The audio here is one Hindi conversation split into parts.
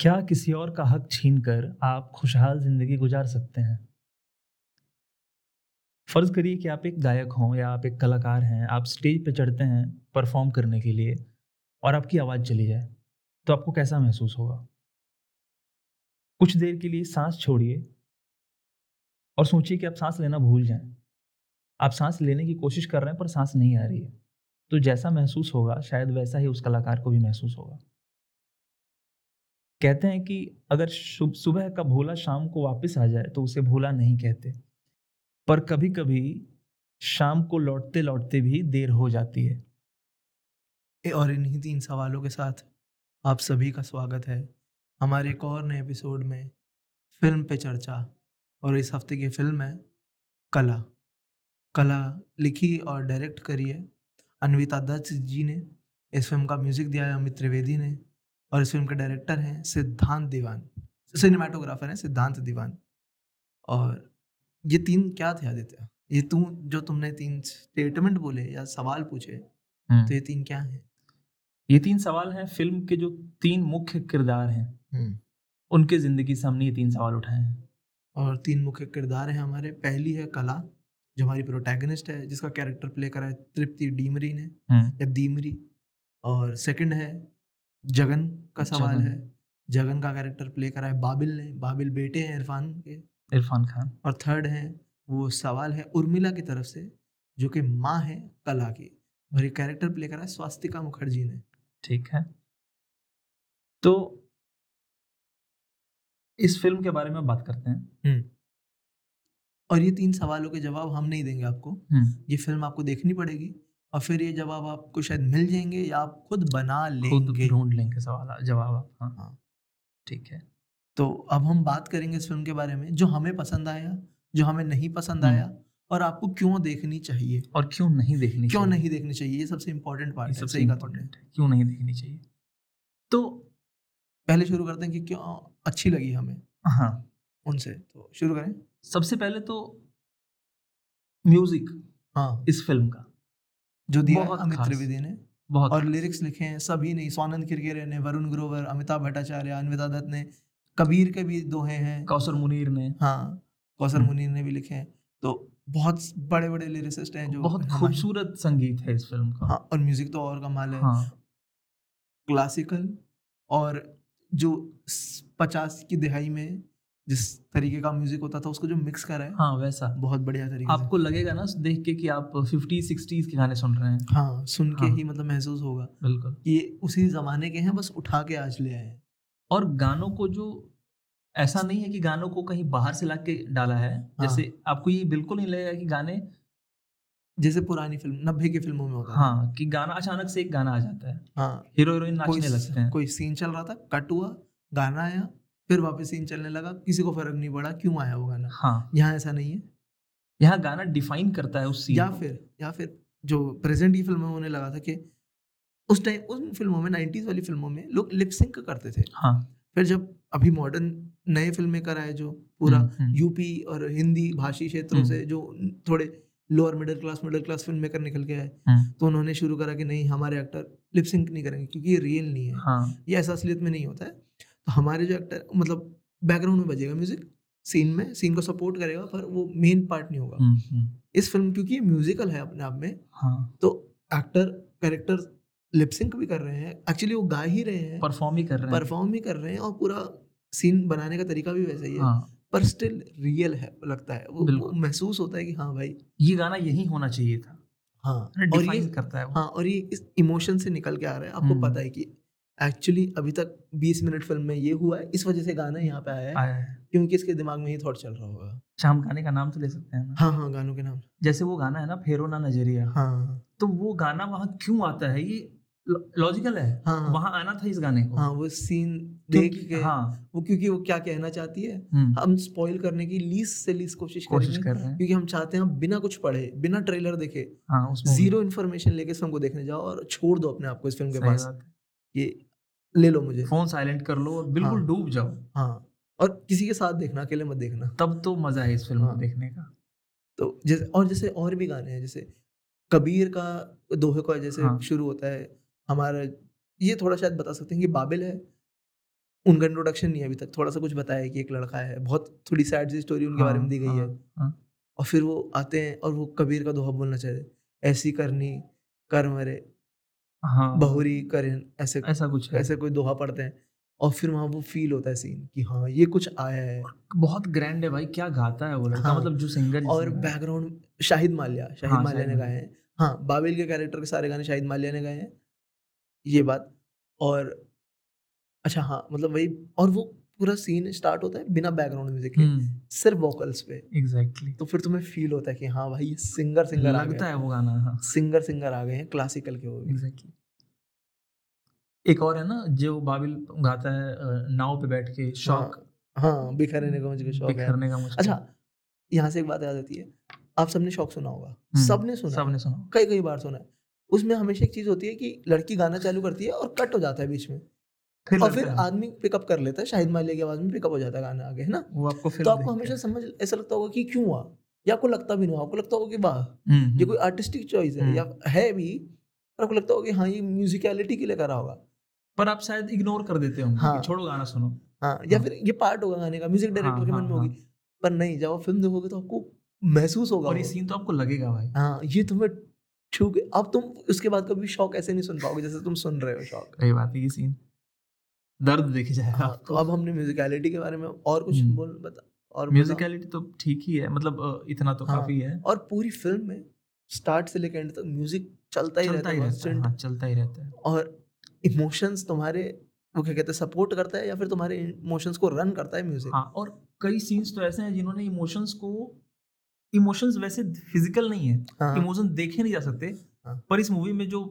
क्या किसी और का हक छीन कर आप खुशहाल ज़िंदगी गुजार सकते हैं? फ़र्ज़ करिए कि आप एक गायक हों या आप एक कलाकार हैं, आप स्टेज पर चढ़ते हैं परफॉर्म करने के लिए और आपकी आवाज़ चली जाए तो आपको कैसा महसूस होगा? कुछ देर के लिए सांस छोड़िए और सोचिए कि आप सांस लेना भूल जाएँ। आप सांस लेने की कोशिश कर रहे हैं पर सांस नहीं आ रही है। तो जैसा महसूस होगा, शायद वैसा ही उस कलाकार को भी महसूस होगा। कहते हैं कि अगर सुबह का भोला शाम को वापस आ जाए तो उसे भोला नहीं कहते। पर कभी कभी शाम को लौटते लौटते भी देर हो जाती है। और इन्हीं तीन सवालों के साथ आप सभी का स्वागत है। हमारे एक और नए एपिसोड में फ़िल्म पे चर्चा, और इस हफ़्ते की फ़िल्म है कला। कला लिखी और डायरेक्ट करी है। अनविता दत्त जी ने, इस फ़िल्म का म्यूज़िक दिया है, अमित त्रिवेदी ने। और इस फ़िल्म के डायरेक्टर हैं सिद्धांत दीवान सिनेमाटोग्राफर हैं सिद्धांत दीवान। और ये तीन क्या थे आदित्य? ये तू जो तुमने तीन स्टेटमेंट बोले या सवाल पूछे हम्म। तो ये तीन क्या हैं? ये तीन सवाल हैं फ़िल्म के जो तीन मुख्य किरदार हैं। हम्म। उनके ज़िंदगी से हमने ये तीन सवाल उठाए हैं। और तीन मुख्य किरदार हैं हमारे। पहली है कला जो हमारी प्रोटैगनिस्ट है जिसका कैरेक्टर प्ले करा है तृप्ति डीमरी ने हम्म। या दीमरी और सेकंड है जगन का सवाल जगन। है। जगन का कैरेक्टर प्ले करा है बाबिल ने बाबिल बेटे हैं इरफान के। इरफान खान। और थर्ड है वो सवाल है उर्मिला की तरफ़ से जो कि माँ है कला की। और ये कैरेक्टर प्ले करा है स्वास्तिका मुखर्जी ने। ठीक है। तो इस फ़िल्म के बारे में बात करते हैं। हम्म। और ये तीन सवालों के जवाब हम नहीं देंगे आपको। हम्म। ये फ़िल्म आपको देखनी पड़ेगी। और फिर ये जवाब आपको शायद मिल जाएँगे या आप खुद बना लेंगे। ढूंढ लेंगे सवाल जवाब आप हाँ। हाँ। ठीक है। तो अब हम बात करेंगे इस फ़िल्म के बारे में जो हमें पसंद आया जो हमें नहीं पसंद आया। और आपको क्यों देखनी चाहिए? और क्यों नहीं देखनी क्यों चाहिए? नहीं देखनी चाहिए? ये सबसे इम्पोर्टेंट पार्ट है सही इम्पोर्टेंट है क्यों नहीं देखनी चाहिए? तो पहले शुरू करते हैं कि क्यों अच्छी लगी हमें हाँ। उनसे तो शुरू करें। सबसे पहले तो म्यूज़िक हाँ। इस फ़िल्म का। जो दिया अमित त्रिवेदी ने। बहुत और लिरिक्स लिखे हैं सभी ने स्वानंद किरकिरे ने वरुण ग्रोवर अमिताभ भट्टाचार्य अन्विता दत्त ने कबीर के भी दोहे हैं। कौसर मुनीर ने। हाँ कौसर हम्म। मुनीर ने भी लिखे हैं। तो बहुत बड़े बड़े लिरिसिस्ट हैं जो बहुत खूबसूरत संगीत है इस फ़िल्म का। हाँ और म्यूज़िक तो और कमाल है। हाँ। क्लासिकल और जो पचास की दिहाई में जिस तरीके का म्यूज़िक होता था उसको जो मिक्स करा है हाँ वैसा। बहुत बढ़िया तरीके आपको लगेगा ना देख के कि आप फिफ्टी सिक्सटीज के गाने सुन रहे हैं। हाँ सुन के हाँ, ही मतलब महसूस होगा बिल्कुल। ये उसी जमाने के हैं बस उठा के आज ले आए हैं। और गानों को जो ऐसा नहीं है कि गानों को कहीं बाहर से ला के डाला है। हाँ। जैसे आपको ये बिल्कुल नहीं लगेगा कि गाने जैसे पुरानी फ़िल्म नब्बे की फ़िल्मों में होता हाँ है। कि गाना अचानक से एक गाना आ जाता है। हाँ। हीरो हीरोइन नाचने लगते हैं। कोई सीन चल रहा था कट हुआ गाना आया फिर वापस सीन चलने लगा। किसी को फ़र्क नहीं पड़ा क्यों आया वो गाना? हाँ। यहाँ ऐसा नहीं है। यहाँ गाना डिफाइन करता है उस सीन या फिर या फिर जो प्रेजेंट की फ़िल्म में होने लगा था कि उस टाइम उन फ़िल्मों में नाइन्टीज वाली फ़िल्मों में लोग लिपसिंक करते थे। हाँ। फिर जब अभी मॉडर्न नए फ़िल्म मेकर आए जो पूरा यूपी हम्म, हम्म। और हिंदी भाषी क्षेत्रों से हम्म। जो थोड़े lower middle class middle class film maker निकल के आए तो उन्होंने शुरू करा कि नहीं हमारे एक्टर लिपसिंक नहीं करेंगे क्योंकि ये रियल नहीं है। हाँ। ये ऐसा असलियत में नहीं होता है। हमारे जो एक्टर मतलब बैकग्राउंड में बजेगा म्यूज़िक सीन में सीन को सपोर्ट करेगा पर वो मेन पार्ट नहीं होगा। हम्म, हम्म। इस फ़िल्म क्योंकि ये म्यूजिकल है अपने आप में हाँ. तो एक्टर कैरेक्टर लिपसिंक भी कर रहे हैं। एक्चुअली वो गा ही रहे हैं। परफॉर्म ही कर रहे हैं। परफॉर्म ही कर रहे हैं और पूरा सीन बनाने का तरीका भी वैसा ही है। हाँ. पर स्टिल रियल है लगता है। वो, वो महसूस होता है कि हाँ भाई। ये गाना यही होना चाहिए था। हाँ और ये करता है हाँ और ये इस इमोशन से निकल के आ रहा है। आपको हम्म। पता है कि एक्चुअली अभी तक 20 मिनट फ़िल्म में ये हुआ है। इस वजह से गाना यहाँ पे आया है, क्योंकि इसके दिमाग में ये थॉट चल रहा होगा। अच्छा हम गाने का नाम तो ले सकते हैं ना? हाँ हाँ गानों के नाम। जैसे वो गाना है ना फेरो ना नज़रिया। हाँ। तो वो गाना वहाँ क्यों आता है? ये लॉजिकल है। हाँ, हाँ, वहाँ आना था इस गाने को। हाँ वो सीन देख के हाँ। वो क्योंकि वो क्या कहना चाहती है हम्म। हम स्पॉइल करने की लीस से लीस कोशिश कोशिश कर रहे हैं। क्योंकि हम चाहते हैं बिना कुछ पढ़े बिना ट्रेलर देखे हाँ, ज़ीरो इन्फॉर्मेशन लेके इस फ़िल्म को देखने जाओ और छोड़ दो अपने आप को इस फ़िल्म के पास। ये ले लो मुझे। फ़ोन साइलेंट कर लो और बिल्कुल हाँ, डूब जाओ। हाँ और किसी के साथ देखना अकेले मत देखना। तब तो मज़ा है इस फ़िल्म हाँ, को देखने का। तो जैसे और जैसे और भी गाने हैं जैसे कबीर का दोहे का जैसे हाँ, शुरू होता है हमारा ये थोड़ा शायद बता सकते हैं कि बाबिल है? उनका इंट्रोडक्शन नहीं है अभी तक थोड़ा सा कुछ बताया कि एक लड़का है बहुत थोड़ी सैड सी स्टोरी उनके बारे में दी गई है। हाँ, हाँ। और फिर वो आते हैं और वो कबीर का दोहा बोलना चाहते ऐसी करनी कर मरे हाँ। बहुरी करें ऐसे ऐसा कुछ है। ऐसे कोई दोहा पढ़ते हैं और फिर वहाँ वो फील होता है सीन कि हाँ ये कुछ आया है। बहुत ग्रैंड है भाई क्या गाता है वो लड़का हाँ। मतलब जो सिंगर और बैकग्राउंड शाहिद माल्या शाहिद हाँ, माल्या ने गाए हैं। हाँ बाबिल के कैरेक्टर के सारे गाने शाहिद माल्या ने गाए हैं ये बात। और अच्छा हाँ मतलब वही और वो पूरा सीन स्टार्ट होता है बिना बैकग्राउंड म्यूज़िक के सिर्फ़ वोकल्स पे। एग्जैक्टली तो फिर तुम्हें फील होता है कि हाँ भाई ये सिंगर सिंगर आ लगता है वो गाना हाँ। सिंगर सिंगर आ गए हैं क्लासिकल के वो एग्जैक्टली एक और है ना जो बाबिल गाता है नाव पे बैठ के शौक। हाँ हाँ बिखरने का मुझे शौक बिखरने का मुझको अच्छा यहाँ से एक बात याद आती है आप सबने शौक सुना होगा। हम्म, सबने सुना सबने सुना। कई कई बार सुना है। उसमें हमेशा एक चीज़ होती है कि लड़की गाना चालू करती है और कट हो जाता है बीच में। फिर और फिर आदमी पिकअप कर लेता है शाहिद मालिया की आवाज़ में पिकअप हो जाता है गाना आगे है ना? वो आपको फिर तो आपको हमेशा समझ ऐसा लगता होगा कि क्यों हुआ? या आपको लगता भी नहीं आपको लगता होगा कि वाह ये कोई आर्टिस्टिक चॉइस है हम्म। या है भी पर आपको लगता होगा कि हाँ ये म्यूजिकलिटी के लिए करा होगा। पर आप शायद इग्नोर कर देते होंगे हाँ। छोड़ो गाना सुनो। हाँ या हाँ। फिर ये पार्ट होगा गाने का म्यूज़िक डायरेक्टर के हाँ, मन में हाँ, होगी पर नहीं जब आप फ़िल्म देखोगे तो आपको महसूस होगा और ये सीन तो आपको लगेगा भाई। हाँ ये तुम्हें छू के अब तुम उसके बाद कभी शौक ऐसे नहीं सुन पाओगे जैसे तुम सुन रहे हो शौक। सही बात है ये सीन दर्द देखे जाएगा हाँ, तो अब हमने म्यूजिकलिटी के बारे में और कुछ हम्म। बोल बता और म्यूजिकलिटी तो ठीक ही है मतलब इतना तो हाँ, काफ़ी है। और पूरी फ़िल्म में स्टार्ट से लेकर एंड तक म्यूज़िक चलता ही चलता रहता ही है रहता है हाँ, चलता ही रहता है। और इमोशंस तुम्हारे वो क्या कहते हैं सपोर्ट करता है या फिर तुम्हारे इमोशंस को रन करता है म्यूज़िक हाँ और कई सीन्स तो ऐसे हैं जिन्होंने इमोशंस को इमोशंस वैसे फ़िज़िकल नहीं है हाँ इमोशंस देखे नहीं जा सकते हाँ। पर इस मूवी में जो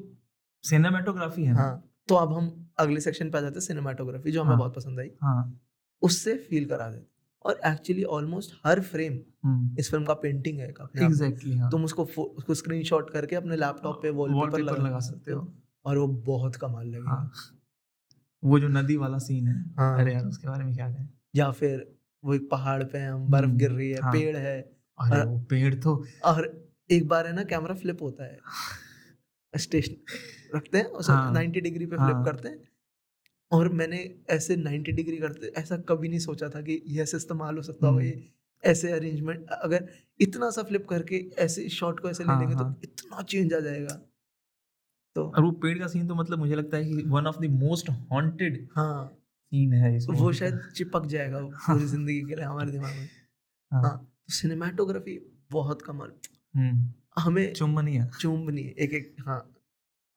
सिनेमेटोग्राफी है हाँ तो अब हम अगले सेक्शन पे आ जाते हैं सिनेमाटोग्राफी जो हमें हाँ। बहुत पसंद आई। हाँ। उससे फील करा देते और एक्चुअली ऑलमोस्ट हर फ्रेम इस फ़िल्म का पेंटिंग है में। एग्जैक्टली हाँ। तुम उसको उसको स्क्रीनशॉट करके अपने लैपटॉप पे वॉलपेपर लगा, लगा सकते हो। और वो बहुत कमाल लगेगा। हाँ। वो जो नदी वाला सीन है। हाँ। अरे यार उसके बारे में क्या कहें? या फिर वो एक पहाड़ पे हम बर्फ़ हम्म, गिर रही है हाँ। पेड़ है। अरे और- वो पेड़ तो और एक बार है ना कैमरा फ्लिप होता है। स्टेशन रखते हैं उसे हाँ। 90 डिग्री पे फ्लिप हाँ। करते हैं। और मैंने ऐसे 90 डिग्री करते ऐसा कभी नहीं सोचा था कि ऐसे इस्तेमाल हो सकता हम्म। ये ऐसे अरेंजमेंट अगर इतना सा फ्लिप करके ऐसे शॉट को ऐसे ले हाँ, लेंगे हाँ। तो इतना चेंज आ जाएगा। तो और वो पेड़ का सीन तो मतलब मुझे लगता है कि one of the most haunted हाँ। सीन है तो वो शायद चिपक जाएगा पूरी ज़िंदगी के लिए हमारे दिमाग में। हाँ। हाँ तो सिनेमाटोग्राफी बहुत कमाल। हम्म, हमें चुम्बनिया चुंबनी है एक एक हाँ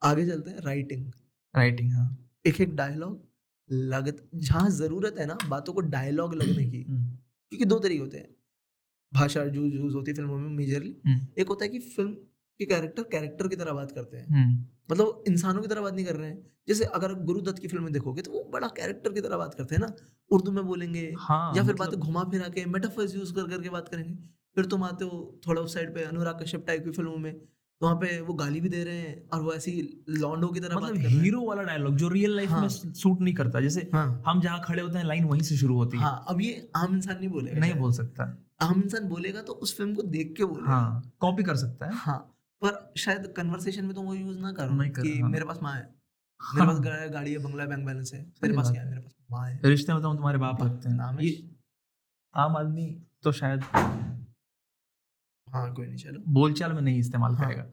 आगे चलते हैं राइटिंग। राइटिंग हाँ। एक एक डायलॉग लगत जहाँ ज़रूरत है ना बातों को डायलॉग लगने की। हम्म, क्योंकि दो तरीके होते हैं। भाषा जो यूज़ होती है फ़िल्मों में मेजरली हम्म, एक होता है कि फ़िल्म के कैरेक्टर कैरेक्टर की तरह बात करते हैं। हम्म, मतलब इंसानों की तरह बात नहीं कर रहे हैं। जैसे अगर गुरुदत्त की फ़िल्म देखोगे तो वो बड़ा कैरेक्टर की तरह बात करते हैं ना। उर्दू में बोलेंगे हाँ या फिर मतलब- बातें घुमा फिरा के मेटाफर्स यूज़ कर करके बात करेंगे। फिर तुम आते हो थोड़ा उस साइड पे अनुराग कश्यप टाइप की फ़िल्मों में। वहाँ पे वो गाली भी दे रहे हैं और वो ऐसी लॉन्डो की तरह मतलब हैं। हीरो वाला डायलॉग जो रियल लाइफ हाँ, में हाँ। सूट नहीं करता। जैसे हाँ। हम जहाँ खड़े होते हैं लाइन वहीं से शुरू होती है। हाँ अब ये आम इंसान नहीं बोलेगा नहीं बोल सकता। आम इंसान बोलेगा तो उस फ़िल्म को देख के बोलेगा। हाँ कॉपी कर सकता है। हाँ पर शायद कन्वर्सेशन में तो वो यूज़ ना करो नहीं कर- कि हाँ। मेरे पास माँ है। मेरे पास हाँ, गाड़ी है बंगला बैंक बैलेंस है। तेरे पास क्या है? मेरे पास माँ है। रिश्ते में तो तुम्हारे बाप लगते हैं। आम आदमी तो शायद हाँ कोई नहीं चलो। बोलचाल में नहीं इस्तेमाल हाँ। करेगा।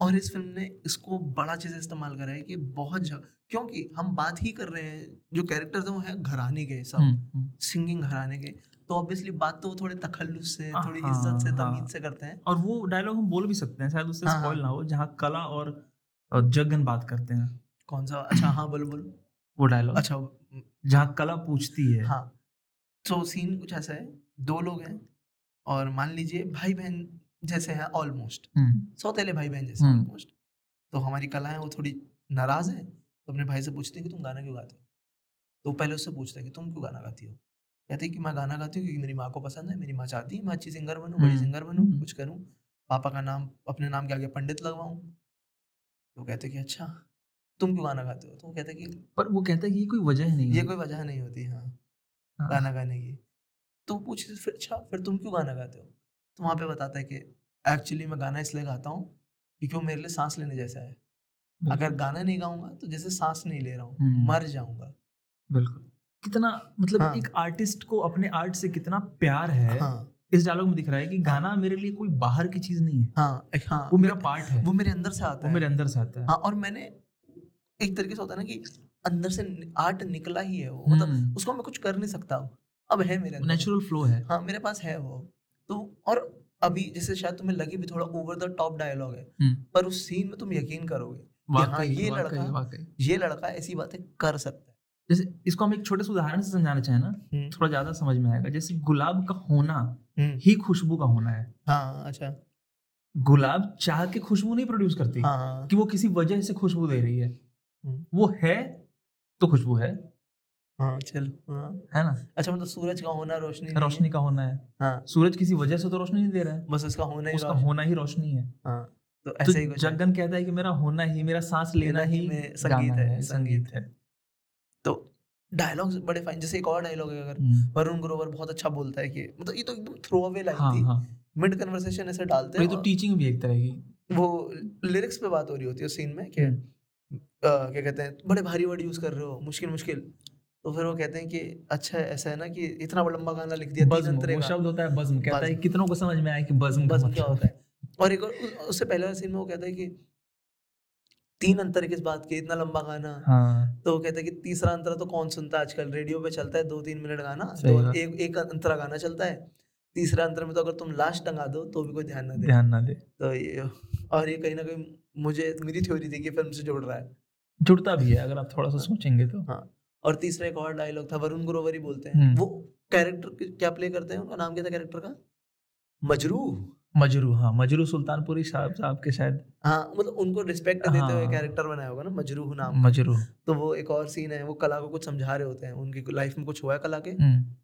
और इस फ़िल्म ने इसको बड़ा चीज़ इस्तेमाल करा है कि बहुत जगह क्योंकि हम बात ही कर रहे हैं जो कैरेक्टर्स हैं वो है घराने के सब। हम्म, हम्म। सिंगिंग घराने के। तो ऑब्वियसली बात तो वो थोड़े तखल्लुस से हाँ, थोड़ी इज़्ज़त से हाँ। तमीज से करते हैं। और वो डायलॉग हम बोल भी सकते हैं शायद उससे हाँ, स्पॉइल हाँ। ना हो जहाँ कला और और जगन बात करते हैं। कौन सा? अच्छा हाँ बोलो बोलो। वो डायलॉग अच्छा जहाँ कला पूछती है। हाँ। तो सीन कुछ ऐसा है दो लोग हैं। और मान लीजिए भाई बहन जैसे हैं ऑलमोस्ट हम्म, सौतेले भाई बहन जैसे हम्म। ऑलमोस्ट तो हमारी कला है वो थोड़ी नाराज़ है तो अपने भाई से पूछते हैं कि तुम गाना क्यों गाते हो? तो पहले उससे पूछते हैं कि तुम क्यों गाना गाती हो? कहते हैं कि मैं गाना गाती हूँ क्योंकि मेरी माँ को पसंद है मेरी माँ चाहती है मैं अच्छी सिंगर बनूँ बड़ी हम्म, सिंगर बनूँ हम्म। कुछ करूँ पापा का नाम अपने नाम के आगे पंडित लगवाऊँ। तो कहते कि अच्छा तुम क्यों गाना गाते हो? तो वो कहते कि पर वो कहता है कि ये कोई वजह नहीं ये कोई वजह नहीं होती हाँ। हाँ। गाना गाने की। तो पूछते फिर अच्छा फिर तुम क्यों गाना गाते हो? तो वहाँ पे बताता है कि एक्चुअली मैं गाना इसलिए गाता हूँ क्योंकि वो मेरे लिए सांस लेने जैसा है। अगर गाना नहीं गाऊँगा तो जैसे सांस नहीं ले रहा हूँ हम्म। मर जाऊँगा। बिल्कुल। कितना मतलब हाँ. एक आर्टिस्ट को अपने आर्ट से कितना प्यार है हाँ. इस डायलॉग में दिख रहा है कि गाना मेरे लिए कोई बाहर की चीज़ नहीं है। हाँ, हाँ, वो मेरा पार्ट है। वो मेरे अंदर से आता है। वो मेरे अंदर से आता है। हाँ, और मैंने एक तरीके से होता है ना कि अंदर से आर्ट निकला ही है वो। मतलब हम्म। उसको मैं कुछ कर नहीं सकता। अब है मेरे नेचुरल फ्लो है। हाँ मेरे पास है वो। तो और अभी जैसे शायद तुम्हें लगे भी थोड़ा ओवर द टॉप डायलॉग है हम्म। पर उस सीन में तुम यकीन करोगे हाँ ये लड़का ये लड़का ऐसी बातें कर सकता है। जैसे इसको हम एक छोटे से उदाहरण से समझाना चाहें ना हम्म। थोड़ा ज़्यादा समझ में आएगा। जैसे गुलाब का होना हम्म। ही खुशबू का होना है। हाँ अच्छा। गुलाब चाह के खुशबू नहीं प्रोड्यूस करती हाँ, कि वो किसी वजह से खुशबू दे रही है। वो है तो खुशबू है। हाँ। चलो हाँ। है ना? अच्छा मतलब सूरज का होना रोशनी रोशनी का होना है। हाँ। सूरज किसी वजह से तो रोशनी नहीं दे रहा है। बस उसका होना ही उसका होना ही रोशनी है। हाँ। तो, तो ऐसे ही जगन कहता है कि मेरा होना ही मेरा सांस लेना ही संगीत है संगीत है। तो डायलॉग्स बड़े फाइन जैसे एक और डायलॉग है अगर हम्म। वरुण ग्रोवर बहुत अच्छा बोलता है कि मतलब ये तो एकदम थ्रो अवे लाइन हाँ, थी। मिड। कन्वर्सेशन ऐसे डालते हैं तो टीचिंग भी एक तरह की। वो लिरिक्स पे बात हो रही होती है सीन में कि हम्म। क्या कहते हैं बड़े भारी वर्ड यूज़ कर रहे हो मुश्किल मुश्किल। तो फिर वो कहते हैं कि अच्छा ऐसा है ना कि इतना बड़ा लंबा गाना लिख दिया बज़्म वो शब्द होता है बज़्म कहता है कितनों को समझ में आया कि बज़्म बज़्म क्या होता है? और एक और उससे पहले वाले सीन में वो कहता है कि तीन अंतर किस बात के इतना लंबा गाना। हाँ। तो वो कहते हैं कि तीसरा अंतर तो कौन सुनता है आजकल? रेडियो पे चलता है दो तीन मिनट गाना तो एक एक अंतरा गाना चलता है। तीसरा अंतर में तो अगर तुम लास्ट टंगा दो तो भी कोई ध्यान ना दे। ध्यान ना दे। तो ये और ये कहीं ना कहीं मुझे मेरी थ्योरी थी कि फ़िल्म से जुड़ रहा है। जुड़ता भी है अगर आप थोड़ा सा हाँ। सोचेंगे तो। हाँ। और तीसरा एक और डायलॉग था वरुण ग्रोवर ही बोलते हैं। हम्म। वो कैरेक्टर क्या प्ले करते हैं? उनका नाम क्या था कैरेक्टर का? मजरू। मजरू हाँ मजरू सुल्तानपुरी साहब साहब के शायद। हाँ मतलब उनको रिस्पेक्ट देते हुए कैरेक्टर हाँ। बनाया होगा ना मजरू नाम मजरू। तो वो एक और सीन है वो कला को कुछ समझा रहे होते हैं उनकी लाइफ में कुछ हुआ है कला के। हम्म।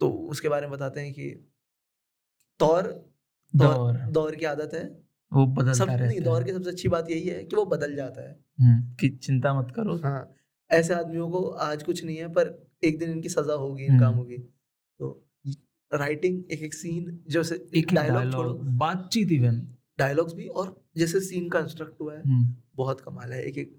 तो उसके बारे में बताते हैं कि दौर दौर दौर। की आदत है। वो बदल सब नहीं दौर की सबसे अच्छी बात यही है कि वो बदल जाता है। हम्म, कि चिंता मत करो। हाँ। ऐसे आदमियों को आज कुछ नहीं है पर एक दिन इनकी सजा होगी इन कामों की तो राइटिंग एक एक सीन जैसे एक डायलॉग छोड़ो। बातचीत इवन डायलॉग्स भी और जैसे सीन कंस्ट्रक्ट हुआ है हम्म। बहुत कमाल है एक एक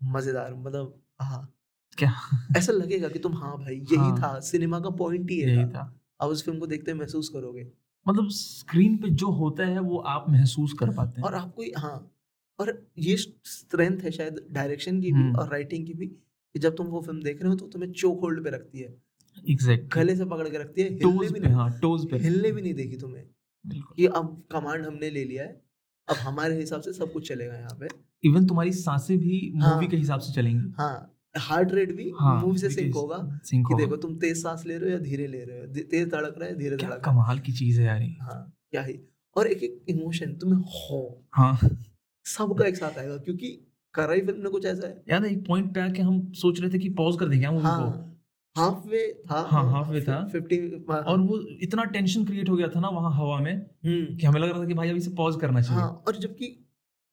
मज़ेदार मतलब हाँ। क्या? ऐसा लगेगा कि तुम हाँ भाई यही हाँ, था सिनेमा का पॉइंट ही यही था। अब उस फ़िल्म को देखते महसूस करोगे। मतलब स्क्रीन पे जो होता है वो आप महसूस कर पाते हैं। और आपको हाँ और ये स्ट्रेंथ है शायद डायरेक्शन की भी हम्म। और राइटिंग की भी कि जब तुम वो फ़िल्म देख रहे हो तो तुम्हें चोक होल्ड पे रखती है। Exact exactly. गले से पकड़ के रखती है टोज भी नहीं हाँ टोज पे हिलने भी नहीं देगी तुम्हें। कि अब कमांड हमने ले लिया है अब हमारे हिसाब से सब कुछ चलेगा यहाँ पे। इवन तुम्हारी साँसें भी हाँ, मूवी के हिसाब से चलेंगी। हाँ हार्ट रेट भी हाँ, मूवी से सिंक होगा सिंक कि देखो तुम तेज सांस ले रहे हो या धीरे ले रहे हो तेज धड़क रहा है धीरे धड़क कमाल की चीज़ है यार हाँ क्या ही। और एक एक इमोशन तुम्हें हो। हाँ। सबका एक साथ आएगा क्योंकि कराई फ़िल्म में कुछ ऐसा है? याद है एक पॉइंट पे आके हम सोच रहे थे कि पॉज कर देंगे मूवी हाँ, को हाफ़ वे था। हाँ हाफ़ वे था फिफ्टी और वो इतना टेंशन क्रिएट हो गया था ना वहाँ हवा में हम्म। कि हमें लग रहा था कि भाई अभी से पॉज करना चाहिए। हाँ, और जबकि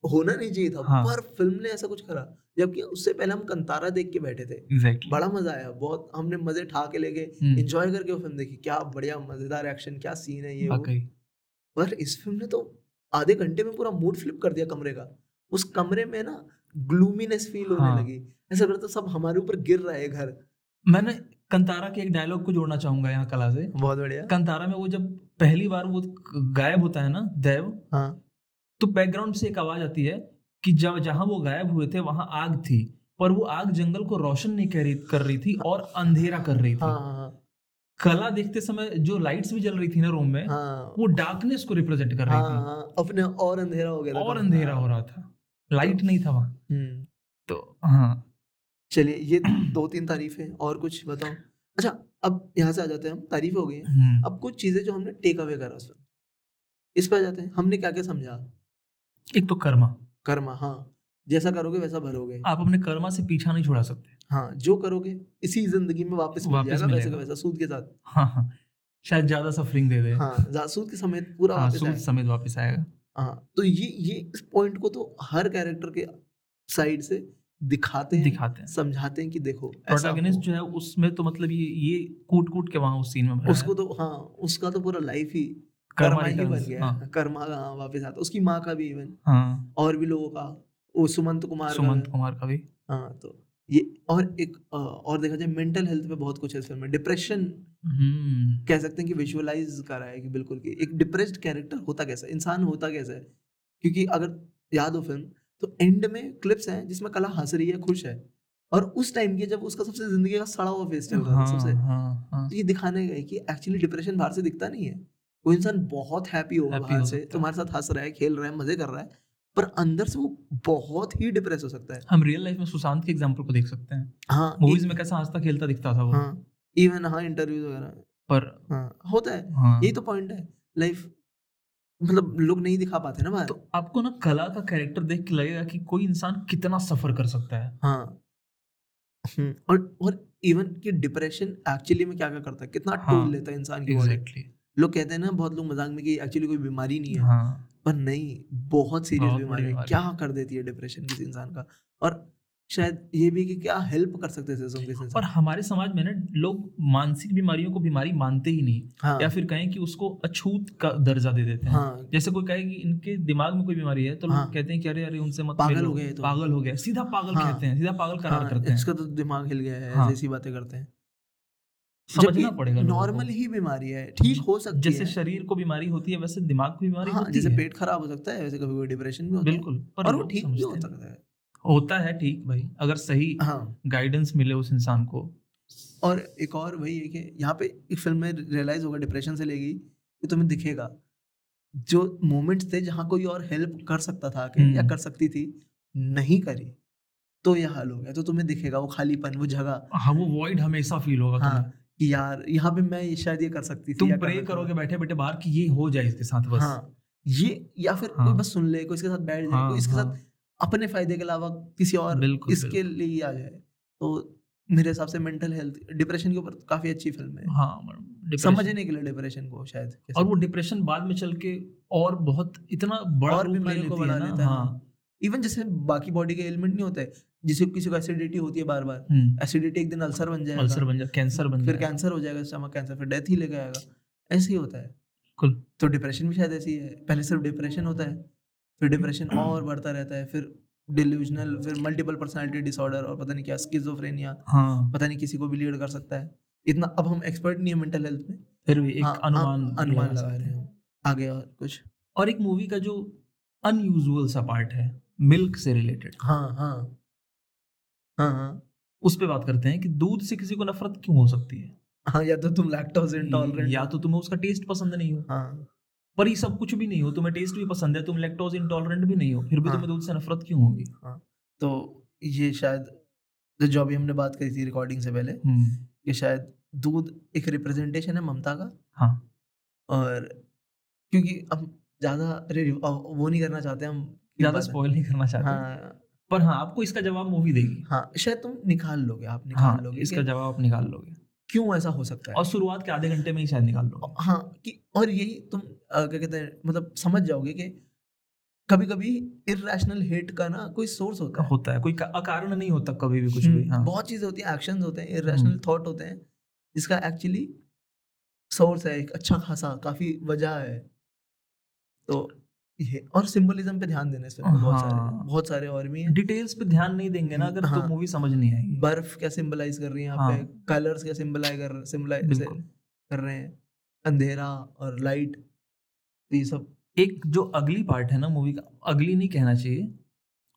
होना नहीं चाहिए था हाँ. पर फ़िल्म ने ऐसा कुछ करा जबकि उससे पहले हम कंतारा देख के बैठे थे। Exactly. बड़ा मज़ा आया बहुत हमने मज़े ठा के लेके एंजॉय हम्म। करके वो फ़िल्म देखी। क्या बढ़िया मज़ेदार एक्शन क्या सीन है ये पर इस फ़िल्म ने तो आधे घंटे में पूरा मूड फ्लिप कर दिया कमरे का। उस कमरे में ना ग्लूमीनेस फील होने हाँ. लगी। ऐसा लगता सब हमारे ऊपर गिर रहा है घर। मैंने कंतारा के एक डायलॉग को जोड़ना चाहूँगा यहाँ कला से। बहुत बढ़िया। कंतारा में वो जब पहली बार वो गायब होता है ना देव हाँ। तो बैकग्राउंड से एक आवाज़ आती है कि जब जहाँ वो गायब हुए थे वहाँ आग थी पर वो आग जंगल को रोशन नहीं कर रही कर रही थी और अंधेरा कर रही थी। हाँ, हाँ, हाँ। कला देखते समय जो लाइट्स भी जल रही थी ना रूम में हाँ, वो डार्कनेस को रिप्रेजेंट कर रही हाँ, थी। अपने और अंधेरा हो गया और अंधेरा हो रहा था। लाइट नहीं था वहाँ। हम्म। तो हाँ। चलिए ये दो तीन तारीफें और कुछ बताओ अच्छा अब यहाँ से आ जाते हैं हम तारीफ़ हो गई है। हम्म। अब कुछ चीज़ें जो हमने टेक अवे करा उसमें इस पर आ जाते हैं हमने क्या क्या समझा? एक तो कर्मा। कर्मा हाँ। जैसा करोगे वैसा भरोगे। आप अपने कर्मा से पीछा नहीं छुड़ा सकते। हाँ जो करोगे इसी ज़िंदगी में वापस मिल जाएगा वैसे का वैसा सूद के साथ। हाँ हाँ। शायद ज़्यादा सफरिंग दे दे। हाँ सूद के समेत पूरा हाँ, सूद समेत वापस आएगा। हाँ तो ये ये इस पॉइंट को तो हर कैरेक्टर के साइड से दिखाते हैं दिखाते हैं। समझाते हैं कि देखो प्रोटैगनिस्ट जो है उसमें तो मतलब ये ये कूट कूट के वहाँ उस सीन में उसको तो हाँ उसका तो पूरा लाइफ ही कर्मा ही बन गया हाँ। कर्मा हाँ, वापस आता उसकी माँ का भी इवन हाँ। और भी लोगों का वो सुमंत कुमार सुमंत कुमार का भी। हाँ तो ये और एक और देखा जाए मेंटल हेल्थ पे बहुत कुछ है इस फ़िल्म में। डिप्रेशन हम्म। कह सकते हैं कि विजुअलाइज कर रहा है कि बिल्कुल कि एक डिप्रेस्ड कैरेक्टर होता कैसा है इंसान होता कैसा है। क्योंकि अगर याद हो फ़िल्म तो एंड में क्लिप्स हैं जिसमें कला हंस रही है खुश है। और उस टाइम की जब उसका सबसे ज़िंदगी का सड़ा हुआ फेस चल रहा है सबसे। हाँ, हाँ. तो ये दिखाने गए कि एक्चुअली डिप्रेशन बाहर से दिखता नहीं है। वो इंसान बहुत हैप्पी होगा बाहर से तुम्हारे साथ हंस रहा है खेल रहा है मज़े कर रहा है। पर अंदर से वो बहुत ही डिप्रेस हो सकता है। हम रियल लाइफ में सुशांत के एग्जांपल को देख सकते हैं। हाँ मूवीज़ में कैसा हंसता खेलता दिखता था वो। हाँ इवन हाँ इंटरव्यूज़ वगैरह। पर हाँ होता है। हाँ, यही तो पॉइंट है। लाइफ मतलब लोग नहीं दिखा पाते ना बाहर। तो आपको ना कला का कैरेक्टर देख के लगेगा कि कोई इंसान कितना सफ़र कर सकता है। हाँ। हम्म, और और इवन कि डिप्रेशन एक्चुअली में क्या क्या करता है? कितना हाँ, टोल लेता है इंसान की एग्जैक्टली लोग कहते हैं ना बहुत लोग मज़ाक में कि एक्चुअली कोई बीमारी नहीं है। हाँ, पर नहीं बहुत सीरियस बीमारी है। क्या कर देती है डिप्रेशन किसी इंसान का? और शायद ये भी कि क्या हेल्प कर सकते थे और हमारे समाज में ना लोग मानसिक बीमारियों को बीमारी मानते ही नहीं। हाँ। या फिर कहें कि उसको अछूत का दर्जा दे देते हैं। हाँ। जैसे कोई कहे कि इनके दिमाग में कोई बीमारी है तो हाँ। लोग कहते हैं कि अरे अरे उनसे मत पागल हो गए तो। पागल हो गया। सीधा पागल हाँ। कहते हैं सीधा पागल करार हाँ, करते हैं। इसका तो दिमाग हिल गया है हाँ। ऐसी बातें करते हैं। समझना पड़ेगा नॉर्मल ही बीमारी है ठीक हो सकती है। जैसे शरीर को बीमारी होती है वैसे दिमाग को बीमारी हाँ, होती जैसे पेट खराब हो सकता है वैसे कभी डिप्रेशन भी होता है। बिल्कुल और वो ठीक भी हो सकता है। होता है ठीक भाई अगर सही हाँ। गाइडेंस मिले उस इंसान को। और एक और वही है कि यहाँ पे एक फ़िल्म में रियलाइज़ होगा डिप्रेशन से लेगी कि तुम्हें दिखेगा। जो मोमेंट्स थे जहाँ कोई और हेल्प कर सकता था कि या हम्म। कर सकती थी नहीं करी। तो ये हाल हो गया तो तुम्हें दिखेगा वो खालीपन वो जगह। हाँ वो वॉइड हमेशा फील होगा हाँ। कि यार यहाँ पे मैं शायद ये कर सकती थी तुम प्रे करोगे बैठे बैठे बाहर कि ये हो जाए इसके साथ बस। हाँ ये या फिर हाँ, कोई बस सुन ले कोई इसके साथ बैठ जाए हाँ, कोई इसके हाँ, साथ अपने फ़ायदे के अलावा किसी और बिल्कुल, इसके बिल्कुल. लिए आ जाए। तो मेरे हिसाब से मेंटल हेल्थ डिप्रेशन के ऊपर काफ़ी अच्छी फ़िल्म है। हाँ समझने के लिए डिप्रेशन को शायद और वो डिप्रेशन बाद में चल के और बहुत इतना बड़ा और बीमारी को बढ़ा लेता है इवन हाँ। जैसे बाकी बॉडी के एलिमेंट नहीं होते जिसे किसी को एसिडिटी होती है बार बार एसिडिटी एक दिन अल्सर बन जाएगा अल्सर बन जाएगा कैंसर बन फिर कैंसर हो जाएगा स्टमक कैंसर फिर डेथ ही लेके आएगा। ऐसे ही होता है। कुल तो डिप्रेशन भी शायद ऐसी है। पहले सिर्फ़ डिप्रेशन होता है फिर डिप्रेशन और बढ़ता रहता है फिर डिल्यूजनल फिर मल्टीपल पर्सनालिटी डिसऑर्डर और पता नहीं क्या स्किजोफ्रेनिया हाँ। पता नहीं किसी को भी लीड कर सकता है। इतना अब हम एक्सपर्ट नहीं है मेंटल हेल्थ में। फिर भी एक हाँ, अनुमान अनुमान लगा रहे हैं। आगे और कुछ। और एक मूवी का जो अनयूजुअल सा पार्ट है मिल्क से रिलेटेड हाँ हाँ। हाँ हाँ। उस पर बात करते हैं कि दूध से किसी को नफरत क्यों हो सकती है? हाँ या तो तुम लैक्टोज इंटॉलरेंट या तो तुम्हें उसका टेस्ट पसंद नहीं हो। हाँ। पर ये सब कुछ भी नहीं हो तुम्हें टेस्ट भी पसंद है तुम लैक्टोज इंटॉलरेंट भी नहीं हो फिर भी हाँ, तुम्हें दूध से नफरत क्यों होगी? हाँ, तो ये शायद जो अभी हमने बात करी थी रिकॉर्डिंग से पहले हम्म। कि शायद दूध एक रिप्रेजेंटेशन है ममता का। हाँ। और क्योंकि अब ज़्यादा वो नहीं करना चाहते हम ज़्यादा स्पॉइल नहीं करना चाहते। हाँ पर हाँ आपको इसका जवाब मूवी देगी। हाँ शायद तुम निकाल लोगे आप निकाल हाँ, लोगे इसका जवाब आप निकाल लोगे। क्यों ऐसा हो सकता है? और शुरुआत के आधे घंटे में ही शायद निकाल लो हाँ कि और यही तुम क्या कहते हैं मतलब समझ जाओगे कि कभी कभी इरेशनल हेट का ना कोई सोर्स होता है। होता है कोई कारण नहीं होता कभी भी कुछ भी हम्म, हाँ। बहुत चीज़ें होती हैं एक्शन होते हैं इरेशनल थॉट होते हैं जिसका एक्चुअली सोर्स है एक अच्छा खासा काफ़ी वजह है। तो और सिंबलिज्म पे ध्यान देने से बहुत सारे हाँ। बहुत सारे और भी हैं। डिटेल्स पे ध्यान नहीं देंगे ना अगर तो हाँ, तो मूवी समझ नहीं आएगी। बर्फ़ क्या सिंबलाइज कर रही है यहाँ हाँ, पे कलर्स क्या सिंबलाइज कर सिंबलाइज कर रहे हैं? अंधेरा और लाइट तो ये सब। एक जो अगली पार्ट है ना मूवी का अगली नहीं कहना चाहिए।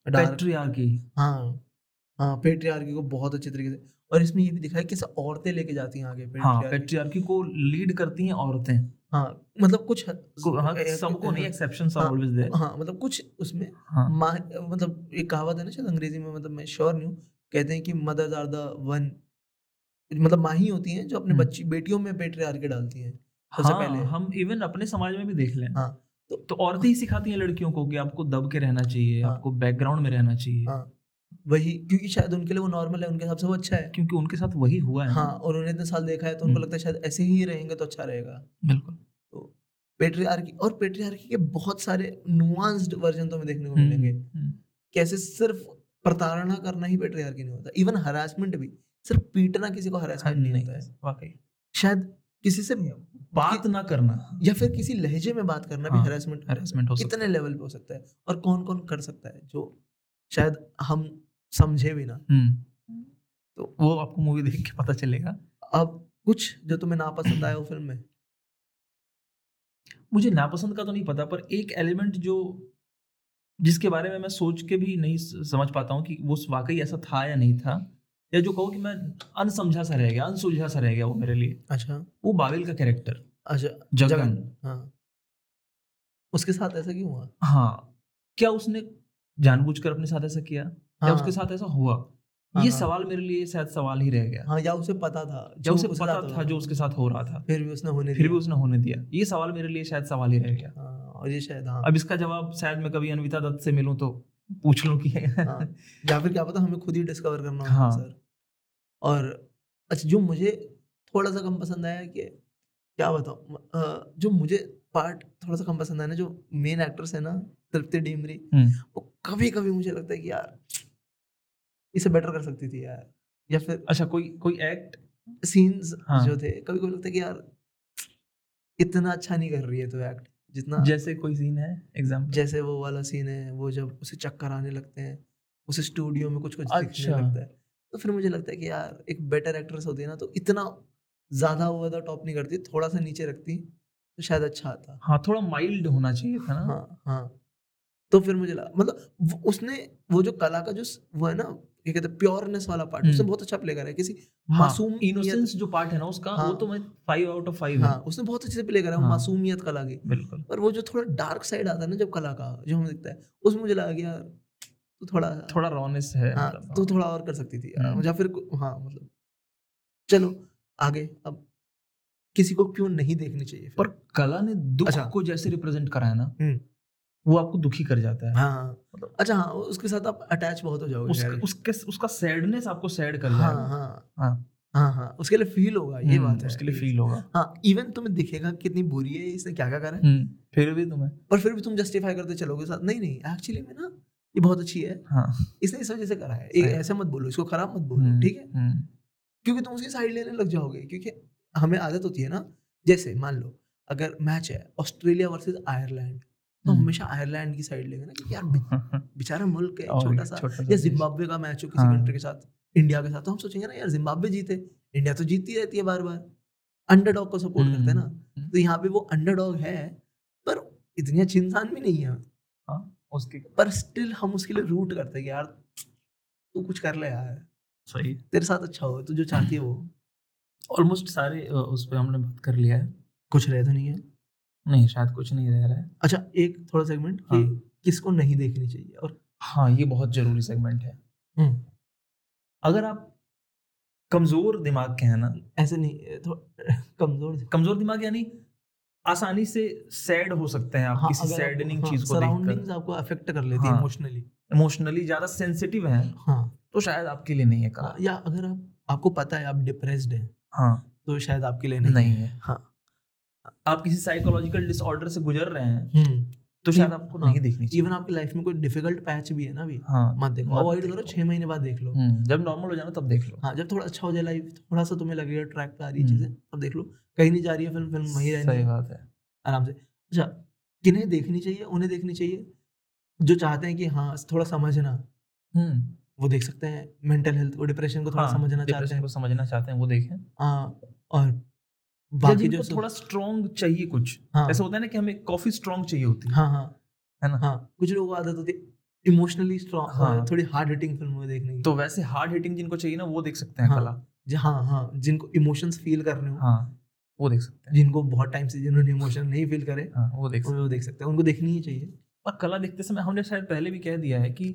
पेट्रियार्की हाँ। हाँ पेट्रियार्की को बहुत अच्छे तरीके से और इसमें ये भी दिखा है कि औरतें लेके जाती हैं आगे हाँ पेट्रियार्की को। लीड करती हैं औरतें। हाँ मतलब कुछ हाँ, सबको नहीं एक्सेप्शन हाँ, ऑलवेज देयर हाँ मतलब कुछ उसमें हाँ, मतलब एक कहावत है ना शायद अंग्रेज़ी में मतलब मैं श्योर नहीं हूँ कहते हैं कि मदर्स आर द वन मतलब माही होती हैं जो अपने हम्म। बच्ची बेटियों में पेट्रियार्की डालती हैं सबसे हाँ, पहले। हम इवन अपने समाज में भी देख लें। हाँ। तो, तो औरतें ही सिखाती हैं लड़कियों को कि आपको दब के रहना चाहिए हाँ, आपको बैकग्राउंड में रहना चाहिए। हाँ, वही क्योंकि शायद उनके लिए वो नॉर्मल है उनके हिसाब से वो अच्छा है। क्योंकि उनके साथ वही हुआ है। हाँ और उन्होंने इतने साल देखा है तो उनको हम्म। लगता है शायद ऐसे ही रहेंगे तो अच्छा रहेगा। बिल्कुल। तो पेट्रियार्की और पेट्रियार्की के बहुत सारे नुआंस्ड वर्जन तो हमें देखने को मिलेंगे। हम्म, हम्म। कैसे सिर्फ़ प्रताड़ना करना ही पेट्रियार्की नहीं होता इवन हरासमेंट भी सिर्फ़ पीटना किसी को हरासमेंट नहीं होता है। वाकई शायद किसी से बात ना करना। या फिर किसी लहजे में बात करना हाँ, भी हरासमेंट हरासमेंट हो कितने लेवल पे हो सकता है और कौन कौन कर सकता है जो शायद हम समझे भी ना। हम्म। तो वो आपको मूवी देख के पता चलेगा। अब कुछ जो तुम्हें नापसंद आया वो फ़िल्म में? मुझे नापसंद का तो नहीं पता पर एक एलिमेंट जो जिसके बारे में मैं सोच के भी नहीं समझ पाता हूँ कि वो वाकई ऐसा था या नहीं था या जो कहो कि मैं अनसमझा सा रह गया अनसुलझा सा रह गया वो मेरे लिए। अच्छा। वो बाबिल का कैरेक्टर अच्छा जगन हाँ। उसके साथ ऐसा क्यों हुआ? हाँ। क्या उसने जानबूझकर अपने साथ ऐसा किया? हाँ, या उसके साथ ऐसा हुआ? हाँ, ये हाँ, सवाल मेरे लिए शायद सवाल ही रह गया। हाँ या उसे पता था या उसे पता था जो उसके साथ हो रहा था। फिर भी उसने होने फिर भी उसने होने दिया। ये सवाल मेरे लिए शायद सवाल ही रह गया। हाँ, और ये शायद हाँ। अब इसका जवाब शायद मैं कभी अनविता दत्त से मिलूं तो पूछ लूँ कि या फिर क्या पता हमें खुद ही डिस्कवर करना हाँ सर। और अच्छा जो मुझे थोड़ा सा कम पसंद आया कि क्या बताऊँ जो मुझे पार्ट थोड़ा सा कम पसंद आया ना जो मेन एक्ट्रेस है ना तृप्ति डिमरी हम्म। वो कभी कभी मुझे लगता है कि यार इसे बेटर कर सकती थी यार। या फिर अच्छा कोई कोई एक्ट सीन्स हाँ. जो थे कभी कभी लगता है कि यार इतना अच्छा नहीं कर रही है तो एक्ट जितना जैसे कोई सीन है? एग्ज़ाम्पल जैसे वो वाला सीन है वो जब उसे चक्कर आने लगते हैं उसे स्टूडियो में कुछ कुछ अच्छा। लगता है तो फिर मुझे लगता है कि यार एक बेटर एक्ट्रेस होती है ना तो इतना ज़्यादा वो ज़्यादा टॉप नहीं करती थोड़ा सा नीचे रखती तो शायद अच्छा आता। हाँ थोड़ा माइल्ड होना चाहिए था ना। हाँ हाँ। तो फिर मुझे लगा मतलब उसने वो जो कला का जो वो है ना क्या कहते हैं प्योरनेस वाला पार्ट उसने हम्म। बहुत अच्छा प्ले करा है। किसी हाँ, मासूम इनोसेंस जो पार्ट है ना उसका हाँ, वो तो मैं फाइव आउट ऑफ़ फाइव हाँ। उसने बहुत अच्छे से प्ले करा है हाँ, मासूमियत कला की। बिल्कुल। पर वो जो थोड़ा डार्क साइड आता है ना जब कला का जो हमें दिखता है उसमें मुझे लगा यार तो थोड़ा थोड़ा रॉनेस है हाँ तो थोड़ा और कर सकती थी हम्म। या फिर हाँ मतलब। चलो आगे। अब किसी को क्यों नहीं देखनी चाहिए पर कला ने दुख अच्छा, को जैसे रिप्रेजेंट करा है ना हम्म। वो आपको दुखी कर जाता है। हाँ। मतलब अच्छा हाँ उसके साथ आप अटैच बहुत हो जाओगे उसके, उसके उसका सैडनेस आपको सैड कर हाँ, हाँ। हाँ। हाँ हाँ उसके लिए फील होगा ये हम्म, बात है। उसके लिए फील होगा। हाँ इवन तुम्हें दिखेगा कितनी बुरी है इसने क्या क्या करा। है हम्म, फिर भी तुम्हें। पर फिर भी तुम जस्टिफाई करते चलोगे साथ। नहीं नहीं एक्चुअली में ना ये बहुत अच्छी है। हाँ। इसने इस वजह से करा है। ऐसे मत बोलो इसको खराब मत बोलो हम्म, ठीक है? क्योंकि तुम उसकी साइड लेने लग जाओगे क्योंकि हमें आदत होती है ना। जैसे मान लो अगर मैच है ऑस्ट्रेलिया वर्सेज आयरलैंड तो हम्म। हमेशा आयरलैंड की साइड लेंगे ना कि यार बेचारा मुल्क है छोटा सा या जिम्बाब्वे का मैच हो किसी कंट्री हाँ। के साथ इंडिया के साथ तो हम सोचेंगे ना यार जिम्बाब्वे जीते इंडिया तो जीतती रहती है बार बार अंडरडॉग को सपोर्ट करते हैं ना। हम्म। तो यहाँ पे वो अंडरडॉग है पर इतनी अच्छी इंसान भी नहीं है। हाँ, उसके पर स्टिल हम उसके लिए रूट करते हैं यार तू कुछ कर ले यार। सही। तेरे साथ अच्छा हो तू जो चाहती है वो। ऑलमोस्ट सारे उस पर हमने बात कर लिया है। कुछ रह तो नहीं है नहीं शायद कुछ नहीं रह रहा है। अच्छा एक थोड़ा सेगमेंट हाँ. कि किसको नहीं देखनी चाहिए और हाँ ये बहुत ज़रूरी सेगमेंट है। हम्म। अगर आप कमज़ोर दिमाग के हैं ना ऐसे नहीं कमज़ोर कमज़ोर दिमाग यानी आसानी से सैड हो सकते हैं आप हाँ, किसी सैडनिंग हाँ, चीज़ को सराउंडिंग्स आपको अफेक्ट कर लेती है इमोशनली इमोशनली ज़्यादा सेंसिटिव हैं हाँ। तो शायद आपके लिए नहीं है कहा या अगर आप आपको पता है आप डिप्रेस्ड हैं हाँ। तो शायद आपके लिए नहीं, नहीं है। हाँ। आप किसी साइकोलॉजिकल डिसऑर्डर से गुजर रहे हैं हम्म। तो शायद आपको हाँ, नहीं देखनी चाहिए। इवन आपकी लाइफ में कोई डिफ़िकल्ट पैच भी है ना अभी हाँ, मत देखो। अवॉइड करो छह महीने बाद देख लो। हम्म, जब नॉर्मल हो जाना तब देख लो। हाँ जब थोड़ा अच्छा हो जाए लाइफ थोड़ा सा तुम्हें लगेगा ट्रैक पे आ रही है हम्म। चीज़ें तब देख लो। कहीं नहीं जा रही है फ़िल्म फ़िल्म वही रहनी सही बात है। आराम से। अच्छा किन्हें देखनी चाहिए उन्हें देखनी चाहिए जो चाहते हैं कि हाँ थोड़ा समझना। वो देख सकते हैं। मेंटल हेल्थ और डिप्रेशन को थोड़ा हाँ, समझना चाहते हैं। समझना चाहते हैं वो देखें। हाँ और बाकी जो थोड़ा स्ट्रॉन्ग चाहिए कुछ हाँ. ऐसा होता है ना कि हमें कॉफ़ी स्ट्रॉन्ग चाहिए होती है। हाँ हाँ। है ना? हाँ कुछ लोगों को आदत होती है इमोशनली स्ट्रॉन्ग हाँ. थोड़ी हार्ड हिटिंग फ़िल्म देखने की। तो वैसे हार्ड हिटिंग जिनको चाहिए ना वो देख सकते हैं हाँ, कला। हाँ हाँ जिनको इमोशंस फील करने हो। हाँ वो देख सकते हैं। जिनको बहुत टाइम से जिन्होंने इमोशन नहीं फील करे हाँ, वो देख वो देख सकते हैं उनको देखनी ही चाहिए। और कला देखते समय हमने शायद पहले भी कह दिया है कि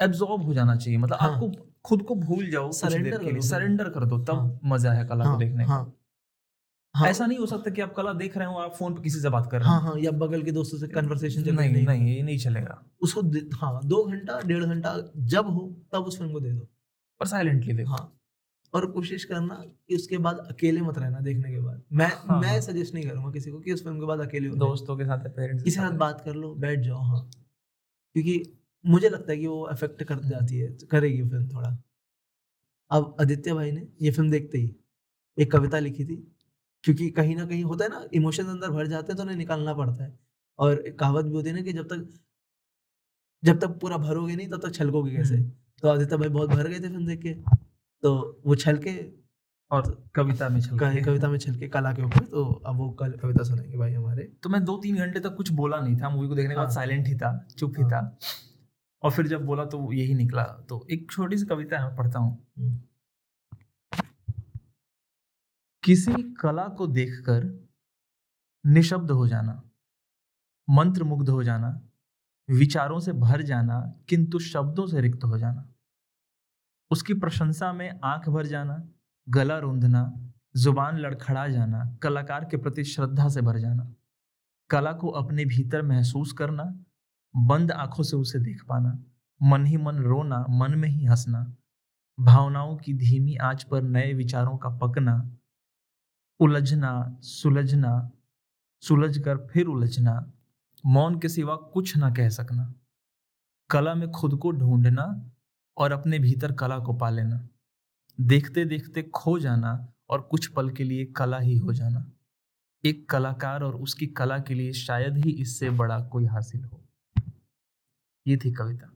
एब्जॉर्ब हो जाना चाहिए। मतलब हाँ, आपको खुद को भूल जाओ सरेंडर सरेंडर कर दो तब हाँ, मज़ा है कला हाँ, को। देखने हाँ, हाँ, ऐसा नहीं हो सकता कि आप कला देख रहे हो आप फ़ोन पे किसी से बात कर रहे हो हाँ। हाँ या बगल के दोस्तों से कन्वर्सेशन चल नहीं, नहीं। नहीं ये नहीं चलेगा। उसको हाँ दो घंटा डेढ़ घंटा जब हो तब उस फ़िल्म को दे दो। और साइलेंटली देखो। हाँ और कोशिश करना कि उसके बाद अकेले मत रहना देखने के बाद। मैं हाँ, मैं सजेस्ट हाँ। नहीं करूँगा किसी को कि उस फ़िल्म के बाद अकेले दोस्तों के साथ पेरेंट्स किसी साथ। बात कर लो बैठ जाओ हाँ। क्योंकि मुझे लगता है कि वो अफेक्ट कर जाती है करेगी फ़िल्म थोड़ा। अब आदित्य भाई ने ये फ़िल्म देखते ही एक कविता लिखी थी क्योंकि कहीं ना कहीं होता है ना इमोशन अंदर भर जाते हैं तो उन्हें निकालना पड़ता है। और कहावत भी होती है ना कि जब तक जब तक पूरा भरोगे नहीं तब तक छलकोगे कैसे? हम्म। तो आदित्य भाई बहुत भर गए थे फ़िल्म देख के। तो वो छल के और कविता में छल कविता में छल के कला के ऊपर। तो अब वो कल कविता सुनाएँगे भाई हमारे। तो मैं दो तीन घंटे तक कुछ बोला नहीं था मूवी को देखने के बाद साइलेंट हाँ। ही था चुप ही था। हाँ। और फिर जब बोला तो यही निकला। तो एक छोटी सी कविता है पढ़ता हूँ। किसी कला को देखकर निशब्द हो जाना मंत्र मुग्ध हो जाना, विचारों से भर जाना, किंतु शब्दों से रिक्त हो जाना। उसकी प्रशंसा में आँख भर जाना, गला रूंधना, ज़ुबान लड़खड़ा जाना, कलाकार के प्रति श्रद्धा से भर जाना, कला को अपने भीतर महसूस करना, बंद आँखों से उसे देख पाना, मन ही मन रोना, मन में ही हंसना, भावनाओं की धीमी आँच पर नए विचारों का पकना उलझना सुलझना सुलझ कर फिर उलझना मौन के सिवा कुछ ना कह सकना। कला में खुद को ढूंढना और अपने भीतर कला को पा लेना। देखते देखते खो जाना और कुछ पल के लिए कला ही हो जाना। एक कलाकार और उसकी कला के लिए शायद ही इससे बड़ा कोई हासिल हो। ये थी कविता।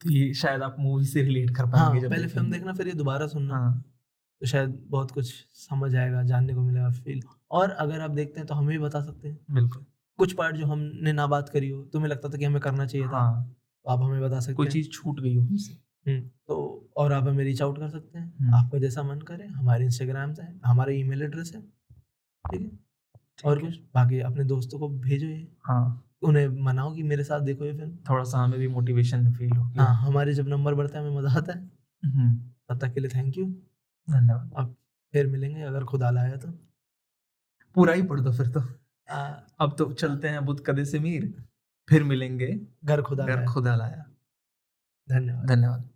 तो ये शायद आप मूवी से रिलेट कर पाएँगे हाँ, पहले फ़िल्म देखना फिर ये दोबारा सुनना। हाँ। तो शायद बहुत कुछ समझ आएगा जानने को मिलेगा फील और अगर आप देखते हैं तो हमें भी बता सकते हैं। बिल्कुल। कुछ पार्ट जो हमने ना बात करी हो तुम्हें लगता था कि हमें करना चाहिए था हाँ। तो आप हमें बता सकते कोई चीज़ छूट गई हो। हमसे हम्म, तो और आप हमें रीच आउट कर सकते हैं। हम्म। आपका जैसा मन करे हमारे इंस्टाग्राम से हमारा ईमेल एड्रेस है ठीक है? और कुछ? बाकी अपने दोस्तों को भेजो ये। हाँ। उन्हें मनाओ कि मेरे साथ देखो ये फ़िल्म थोड़ा सा हमें भी मोटिवेशन फील हो हाँ हमारे जब नंबर बढ़ता है हमें मज़ा आता है। हम्म। तब तक के लिए थैंक यू धन्यवाद। अब फिर मिलेंगे अगर खुदा लाया तो। पूरा ही पढ़ दो फिर तो। आ, अब तो चलते हैं बुद्ध कदे से मीर। फिर मिलेंगे घर खुदा घर खुदा लाया धन्यवाद। धन्यवाद।